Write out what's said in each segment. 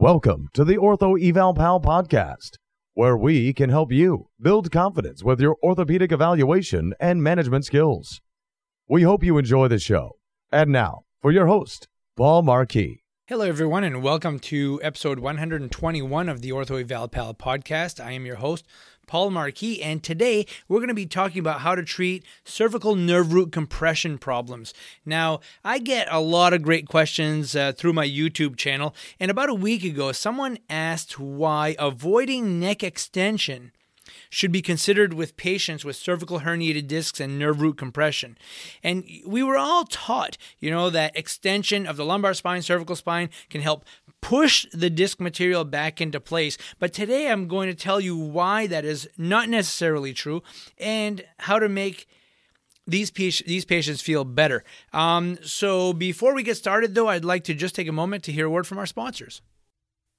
Welcome to the Ortho Eval Pal podcast, where we can help you build confidence with your orthopedic evaluation and management skills. We hope you enjoy the show. And now, for your host, Paul Marquis. Hello, everyone, and welcome to episode 121 of the Ortho Eval Pal podcast. I am your host, Paul Marquis, and today we're going to be talking about how to treat cervical nerve root compression problems. Now, I get a lot of great questions uh, through my YouTube channel, and about a week ago, someone asked why avoiding neck extension should be considered with patients with cervical herniated discs and nerve root compression. And we were all taught, you know, that extension of the lumbar spine, cervical spine can help push the disc material back into place. But today I'm going to tell you why that is not necessarily true and how to make these these patients feel better. Um, so before we get started, though, I'd like to just take a moment to hear a word from our sponsors.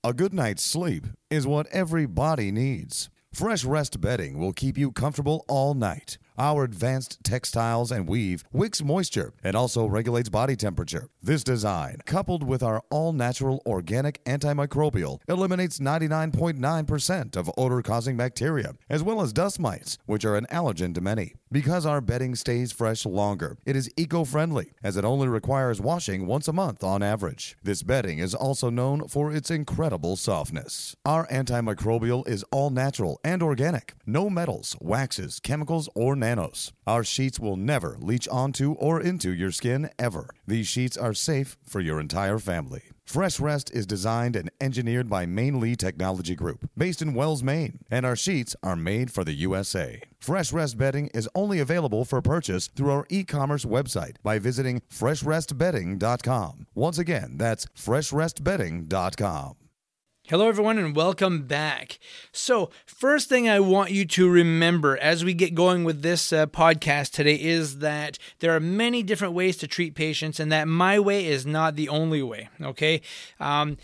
A good night's sleep is what every body needs. Fresh Rest bedding will keep you comfortable all night. Our advanced textiles and weave wicks moisture and also regulates body temperature. This design, coupled with our all natural organic antimicrobial, eliminates 99.9% of odor causing bacteria, as well as dust mites, which are an allergen to many. Because our bedding stays fresh longer, it is eco friendly, as it only requires washing once a month on average. This bedding is also known for its incredible softness. Our antimicrobial is all natural and organic, no metals, waxes, chemicals, or nanos. Our sheets will never leach onto or into your skin ever. These sheets are safe for your entire family. Fresh Rest is designed and engineered by Main Lee Technology Group, based in Wells, Maine, and our sheets are made for the USA. Fresh Rest bedding is only available for purchase through our e-commerce website by visiting freshrestbedding.com. Once again, that's freshrestbedding.com. Hello, everyone, and welcome back. So, first thing I want you to remember as we get going with this uh, podcast today is that there are many different ways to treat patients, and that my way is not the only way. Okay. Um,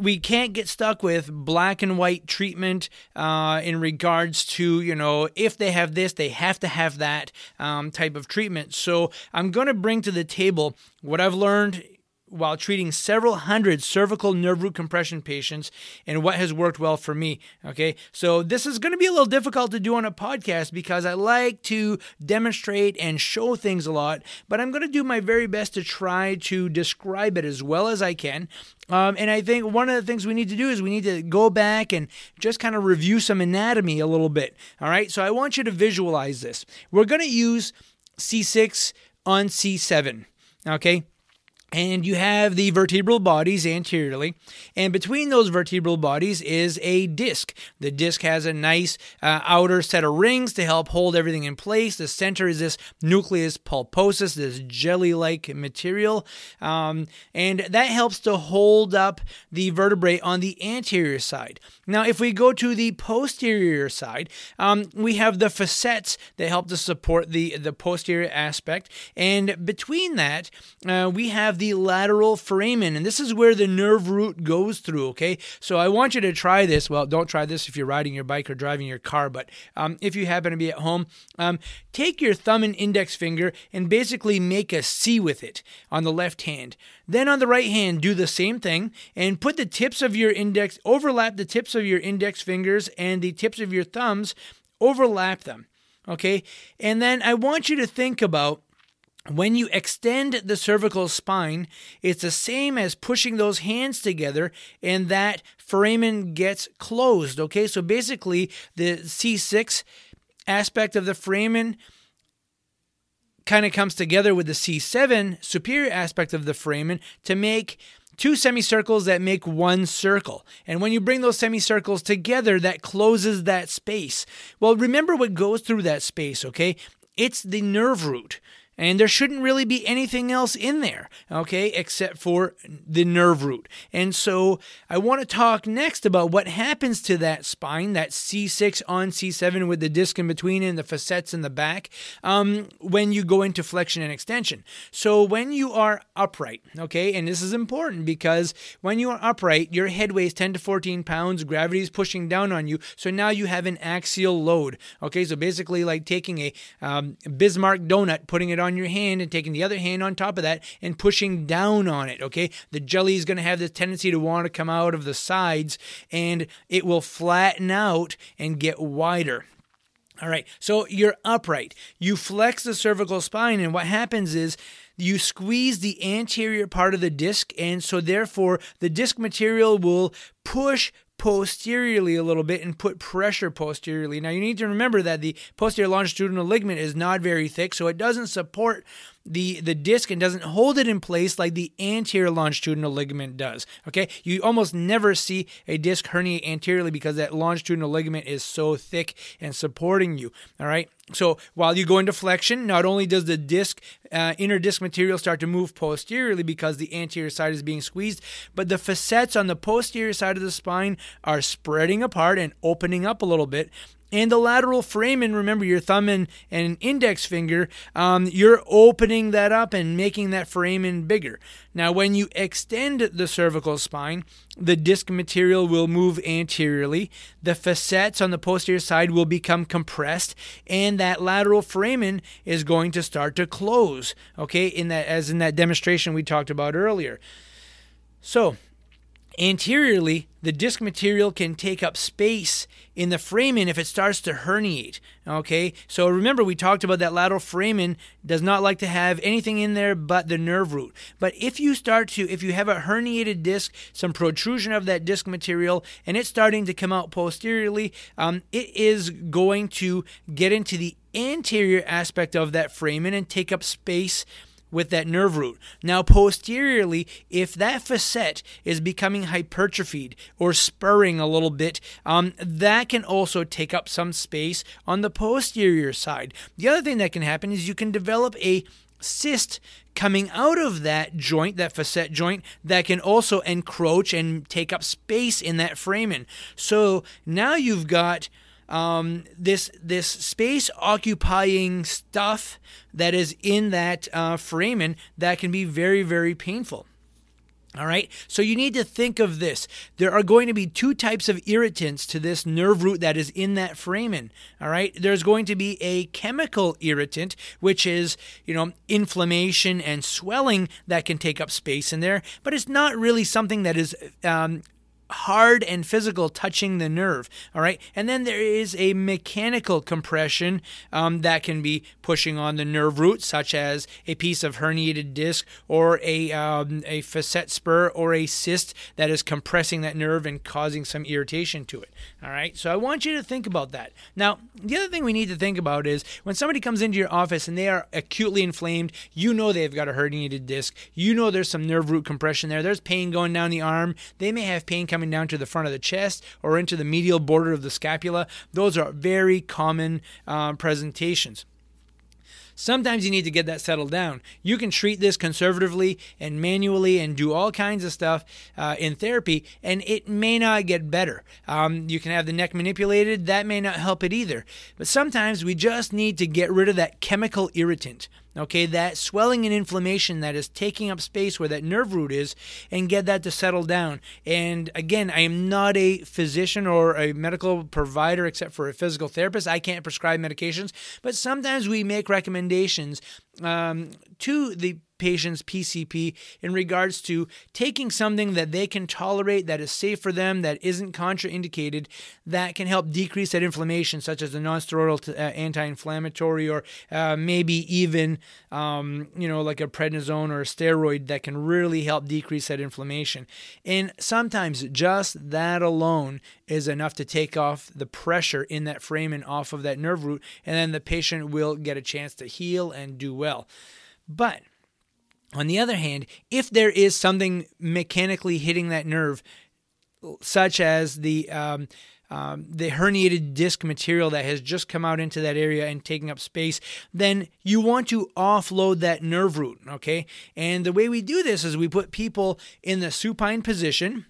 we can't get stuck with black and white treatment uh, in regards to you know if they have this they have to have that um, type of treatment. So i'm going to bring to the table what i've learned while treating several hundred cervical nerve root compression patients and what has worked well for me. Okay, so this is going to be a little difficult to do on a podcast because I like to demonstrate and show things a lot, but I'm going to do my very best to try to describe it as well as I can. Um, and I think one of the things we need to do is we need to go back and just kind of review some anatomy a little bit. All right, so I want you to visualize this. We're going to use C6 on C7. Okay, and you have the vertebral bodies anteriorly, and between those vertebral bodies is a disc. The disc has a nice uh, outer set of rings to help hold everything in place. The center is this nucleus pulposus, this jelly like material, um, and that helps to hold up the vertebrae on the anterior side. Now, if we go to the posterior side, um, we have the facets that help to support the, the posterior aspect, and between that, uh, we have the lateral foramen, and this is where the nerve root goes through. Okay, so I want you to try this. Well, don't try this if you're riding your bike or driving your car, but um, if you happen to be at home, um, take your thumb and index finger and basically make a C with it on the left hand. Then on the right hand, do the same thing and put the tips of your index, overlap the tips of your index fingers and the tips of your thumbs, overlap them. Okay, and then I want you to think about when you extend the cervical spine, it's the same as pushing those hands together and that foramen gets closed. Okay, so basically, the C6 aspect of the foramen kind of comes together with the C7 superior aspect of the foramen to make two semicircles that make one circle. And when you bring those semicircles together, that closes that space. Well, remember what goes through that space, okay? It's the nerve root and there shouldn't really be anything else in there, okay, except for the nerve root. And so I want to talk next about what happens to that spine, that C6 on C7 with the disc in between and the facets in the back, um, when you go into flexion and extension. So when you are upright, okay, and this is important because when you are upright, your head weighs 10 to 14 pounds, gravity is pushing down on you, so now you have an axial load, okay, so basically like taking a um, Bismarck donut, putting it on on your hand and taking the other hand on top of that and pushing down on it. Okay. The jelly is going to have this tendency to want to come out of the sides and it will flatten out and get wider. All right, so you're upright. You flex the cervical spine, and what happens is you squeeze the anterior part of the disc, and so therefore the disc material will push posteriorly a little bit and put pressure posteriorly. Now you need to remember that the posterior longitudinal ligament is not very thick, so it doesn't support the the disc and doesn't hold it in place like the anterior longitudinal ligament does. Okay, you almost never see a disc herniate anteriorly because that longitudinal ligament is so thick and supporting you. All right. So while you go into flexion, not only does the disc uh, inner disc material start to move posteriorly because the anterior side is being squeezed, but the facets on the posterior side of the spine are spreading apart and opening up a little bit, and the lateral foramen, remember your thumb and, and index finger, um, you're opening that up and making that foramen bigger. Now, when you extend the cervical spine, the disc material will move anteriorly, the facets on the posterior side will become compressed, and that lateral foramen is going to start to close, okay, in that as in that demonstration we talked about earlier. So, Anteriorly, the disc material can take up space in the foramen if it starts to herniate. Okay, so remember we talked about that lateral foramen does not like to have anything in there but the nerve root. But if you start to, if you have a herniated disc, some protrusion of that disc material, and it's starting to come out posteriorly, um, it is going to get into the anterior aspect of that foramen and take up space with that nerve root. Now, posteriorly, if that facet is becoming hypertrophied or spurring a little bit, um, that can also take up some space on the posterior side. The other thing that can happen is you can develop a cyst coming out of that joint, that facet joint, that can also encroach and take up space in that foramen. So now you've got um, this this space occupying stuff that is in that uh, foramen that can be very very painful. All right, so you need to think of this. There are going to be two types of irritants to this nerve root that is in that foramen. All right, there's going to be a chemical irritant, which is, you know, inflammation and swelling that can take up space in there, but it's not really something that is um, hard and physical touching the nerve. All right. And then there is a mechanical compression um, that can be pushing on the nerve root, such as a piece of herniated disc or a, um, a facet spur or a cyst that is compressing that nerve and causing some irritation to it. All right. So I want you to think about that. Now, the other thing we need to think about is when somebody comes into your office and they are acutely inflamed, you know they've got a herniated disc. You know there's some nerve root compression there. There's pain going down the arm. They may have pain coming coming down to the front of the chest or into the medial border of the scapula. Those are very common uh, presentations. Sometimes you need to get that settled down. You can treat this conservatively and manually and do all kinds of stuff uh, in therapy, and it may not get better. Um, you can have the neck manipulated, that may not help it either. But sometimes we just need to get rid of that chemical irritant okay, that swelling and inflammation that is taking up space where that nerve root is, and get that to settle down. And again, I am not a physician or a medical provider except for a physical therapist. I can't prescribe medications, but sometimes we make recommendations um, to the patient's PCP in regards to taking something that they can tolerate, that is safe for them, that isn't contraindicated, that can help decrease that inflammation, such as a nonsteroidal uh, anti-inflammatory, or uh, maybe even um, you know like a prednisone or a steroid that can really help decrease that inflammation. And sometimes just that alone is enough to take off the pressure in that foramen off of that nerve root, and then the patient will get a chance to heal and do well. But on the other hand, if there is something mechanically hitting that nerve, such as the um, um, the herniated disc material that has just come out into that area and taking up space, then you want to offload that nerve root. Okay, and the way we do this is we put people in the supine position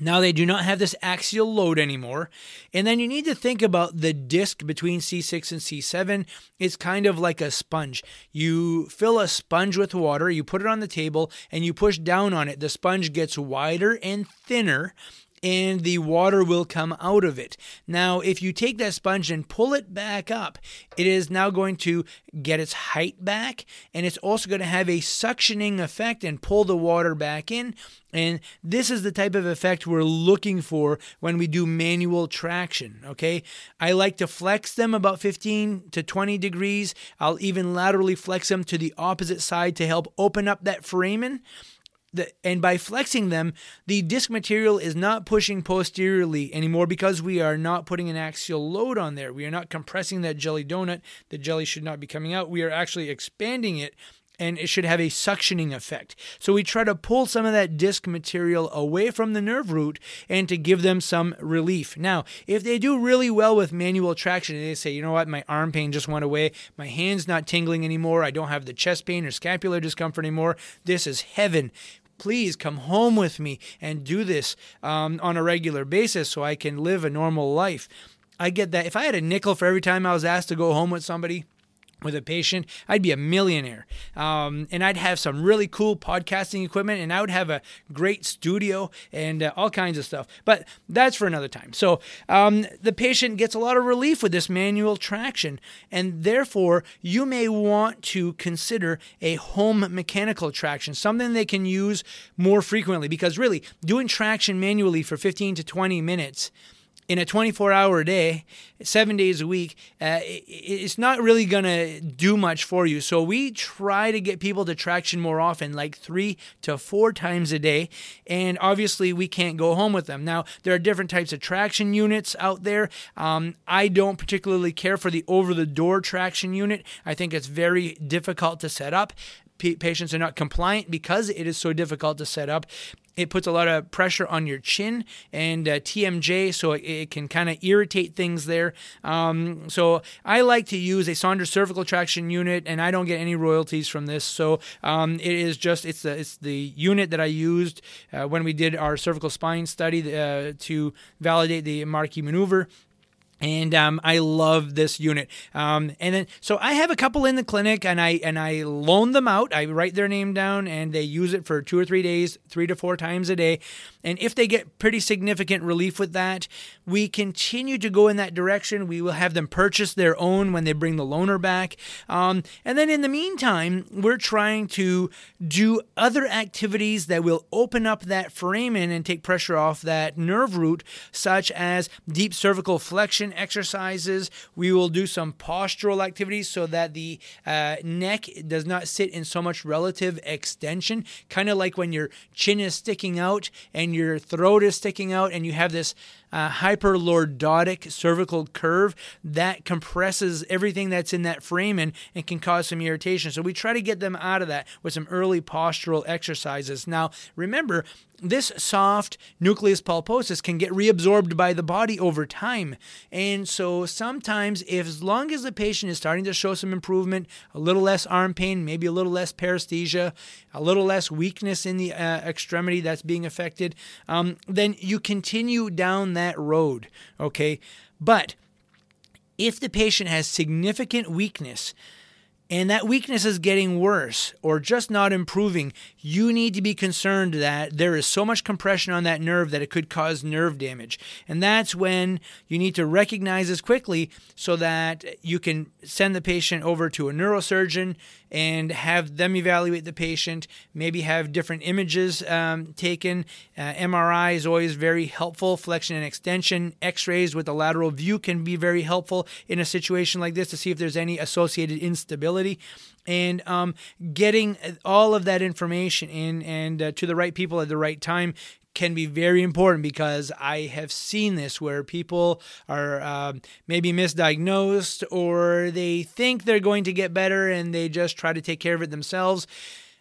now they do not have this axial load anymore. And then you need to think about the disc between C6 and C7. It's kind of like a sponge. You fill a sponge with water, you put it on the table, and you push down on it. The sponge gets wider and thinner and the water will come out of it. Now, if you take that sponge and pull it back up, it is now going to get its height back and it's also going to have a suctioning effect and pull the water back in. And this is the type of effect we're looking for when we do manual traction. Okay. I like to flex them about 15 to 20 degrees. I'll even laterally flex them to the opposite side to help open up that foramen the, and by flexing them, the disc material is not pushing posteriorly anymore because we are not putting an axial load on there. We are not compressing that jelly donut. The jelly should not be coming out. We are actually expanding it and it should have a suctioning effect. So we try to pull some of that disc material away from the nerve root and to give them some relief. Now, if they do really well with manual traction and they say, you know what, my arm pain just went away, my hand's not tingling anymore, I don't have the chest pain or scapular discomfort anymore, this is heaven please come home with me and do this um, on a regular basis so I can live a normal life. I get that. If I had a nickel for every time I was asked to go home with somebody, with a patient, I'd be a millionaire. Um, and I'd have some really cool podcasting equipment and I would have a great studio and uh, all kinds of stuff. But that's for another time. So um, the patient gets a lot of relief with this manual traction. And therefore, you may want to consider a home mechanical traction, something they can use more frequently. Because really, doing traction manually for 15 to 20 minutes in a 24 hour day, seven days a week, uh, it's not really going to do much for you. So we try to get people to traction more often, like three to four times a day. And obviously, we can't go home with them. Now, there are different types of traction units out there. Um, I don't particularly care for the over the door traction unit, I think it's very difficult to set up patients are not compliant because it is so difficult to set up. It puts a lot of pressure on your chin and uh, TMJ, so it, it can kind of irritate things there. Um, so I like to use a Saunders cervical traction unit, and I don't get any royalties from this. So um, it is just it's the it's the unit that I used uh, when we did our cervical spine study uh, to validate the Marquis maneuver and um, I love this unit. Um, and then, so I have a couple in the clinic, and I and I loan them out. I write their name down, and they use it for two or three days, three to four times a day. And if they get pretty significant relief with that, we continue to go in that direction. We will have them purchase their own when they bring the loaner back. Um, and then in the meantime, we're trying to do other activities that will open up that foramen and take pressure off that nerve root, such as deep cervical flexion exercises. We will do some postural activities so that the uh, neck does not sit in so much relative extension, kind of like when your chin is sticking out and your throat is sticking out and you have this uh, hyperlordotic cervical curve that compresses everything that's in that foramen and can cause some irritation. So we try to get them out of that with some early postural exercises. Now, remember, this soft nucleus pulposus can get reabsorbed by the body over time. And so sometimes, if as long as the patient is starting to show some improvement, a little less arm pain, maybe a little less paresthesia, a little less weakness in the uh, extremity that's being affected, um, then you continue down that road, okay? But if the patient has significant weakness, and that weakness is getting worse or just not improving, you need to be concerned that there is so much compression on that nerve that it could cause nerve damage. And that's when you need to recognize this quickly so that you can send the patient over to a neurosurgeon and have them evaluate the patient, maybe have different images um, taken. Uh, MRI is always very helpful, flexion and extension. X rays with a lateral view can be very helpful in a situation like this to see if there's any associated instability and um, getting all of that information in and uh, to the right people at the right time can be very important because I have seen this where people are uh, maybe misdiagnosed or they think they're going to get better and they just try to take care of it themselves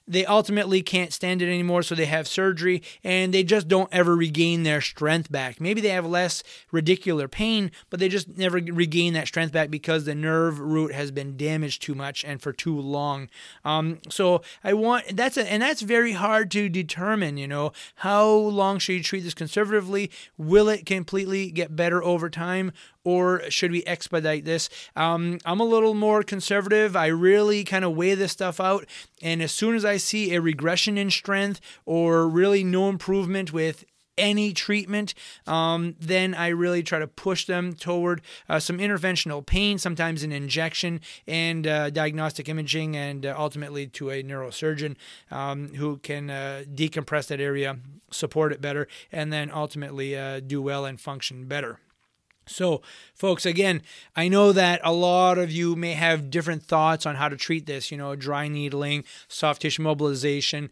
they ultimately can't stand it anymore, so they have surgery and they just don't ever regain their strength back. Maybe they have less radicular pain, but they just never regain that strength back because the nerve root has been damaged too much and for too long. Um, so I want that's a, and that's very hard to determine. You know, how long should you treat this conservatively? Will it completely get better over time, or should we expedite this? Um, I'm a little more conservative. I really kind of weigh this stuff out. And as soon as I see a regression in strength or really no improvement with any treatment, um, then I really try to push them toward uh, some interventional pain, sometimes an injection, and uh, diagnostic imaging, and uh, ultimately to a neurosurgeon um, who can uh, decompress that area, support it better, and then ultimately uh, do well and function better. So, folks, again, I know that a lot of you may have different thoughts on how to treat this, you know, dry needling, soft tissue mobilization,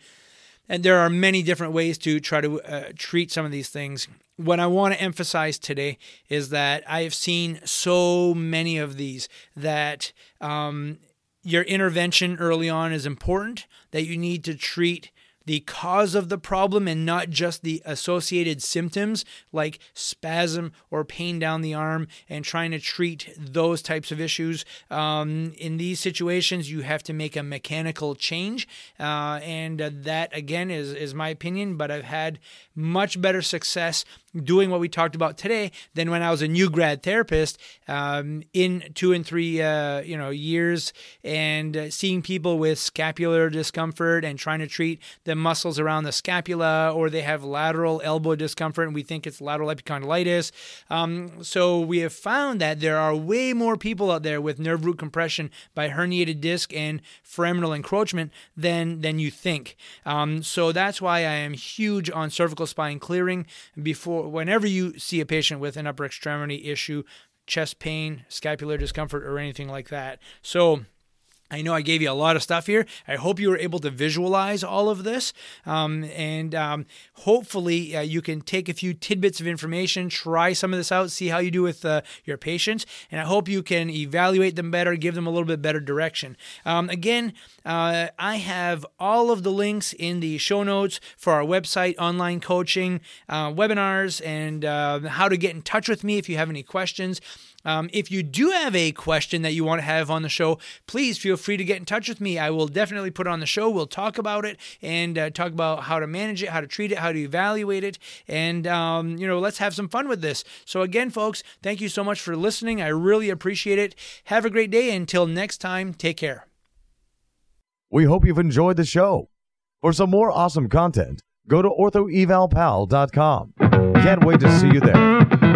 and there are many different ways to try to uh, treat some of these things. What I want to emphasize today is that I have seen so many of these that um, your intervention early on is important, that you need to treat the cause of the problem and not just the associated symptoms like spasm or pain down the arm and trying to treat those types of issues. Um, in these situations, you have to make a mechanical change. Uh, and uh, that, again, is, is my opinion, but I've had much better success doing what we talked about today than when I was a new grad therapist um, in two and three uh, you know years and uh, seeing people with scapular discomfort and trying to treat the muscles around the scapula or they have lateral elbow discomfort and we think it's lateral epicondylitis. Um, so we have found that there are way more people out there with nerve root compression by herniated disc and foraminal encroachment than than you think. Um, so that's why I am huge on cervical spine clearing before whenever you see a patient with an upper extremity issue, chest pain, scapular discomfort, or anything like that. So, I know I gave you a lot of stuff here. I hope you were able to visualize all of this. Um, and um, hopefully, uh, you can take a few tidbits of information, try some of this out, see how you do with uh, your patients. And I hope you can evaluate them better, give them a little bit better direction. Um, again, uh, I have all of the links in the show notes for our website, online coaching, uh, webinars, and uh, how to get in touch with me if you have any questions. Um, if you do have a question that you want to have on the show, please feel free to get in touch with me. I will definitely put it on the show. We'll talk about it and uh, talk about how to manage it, how to treat it, how to evaluate it, and um, you know, let's have some fun with this. So again, folks, thank you so much for listening. I really appreciate it. Have a great day. Until next time, take care. We hope you've enjoyed the show. For some more awesome content, go to orthoevalpal.com. Can't wait to see you there.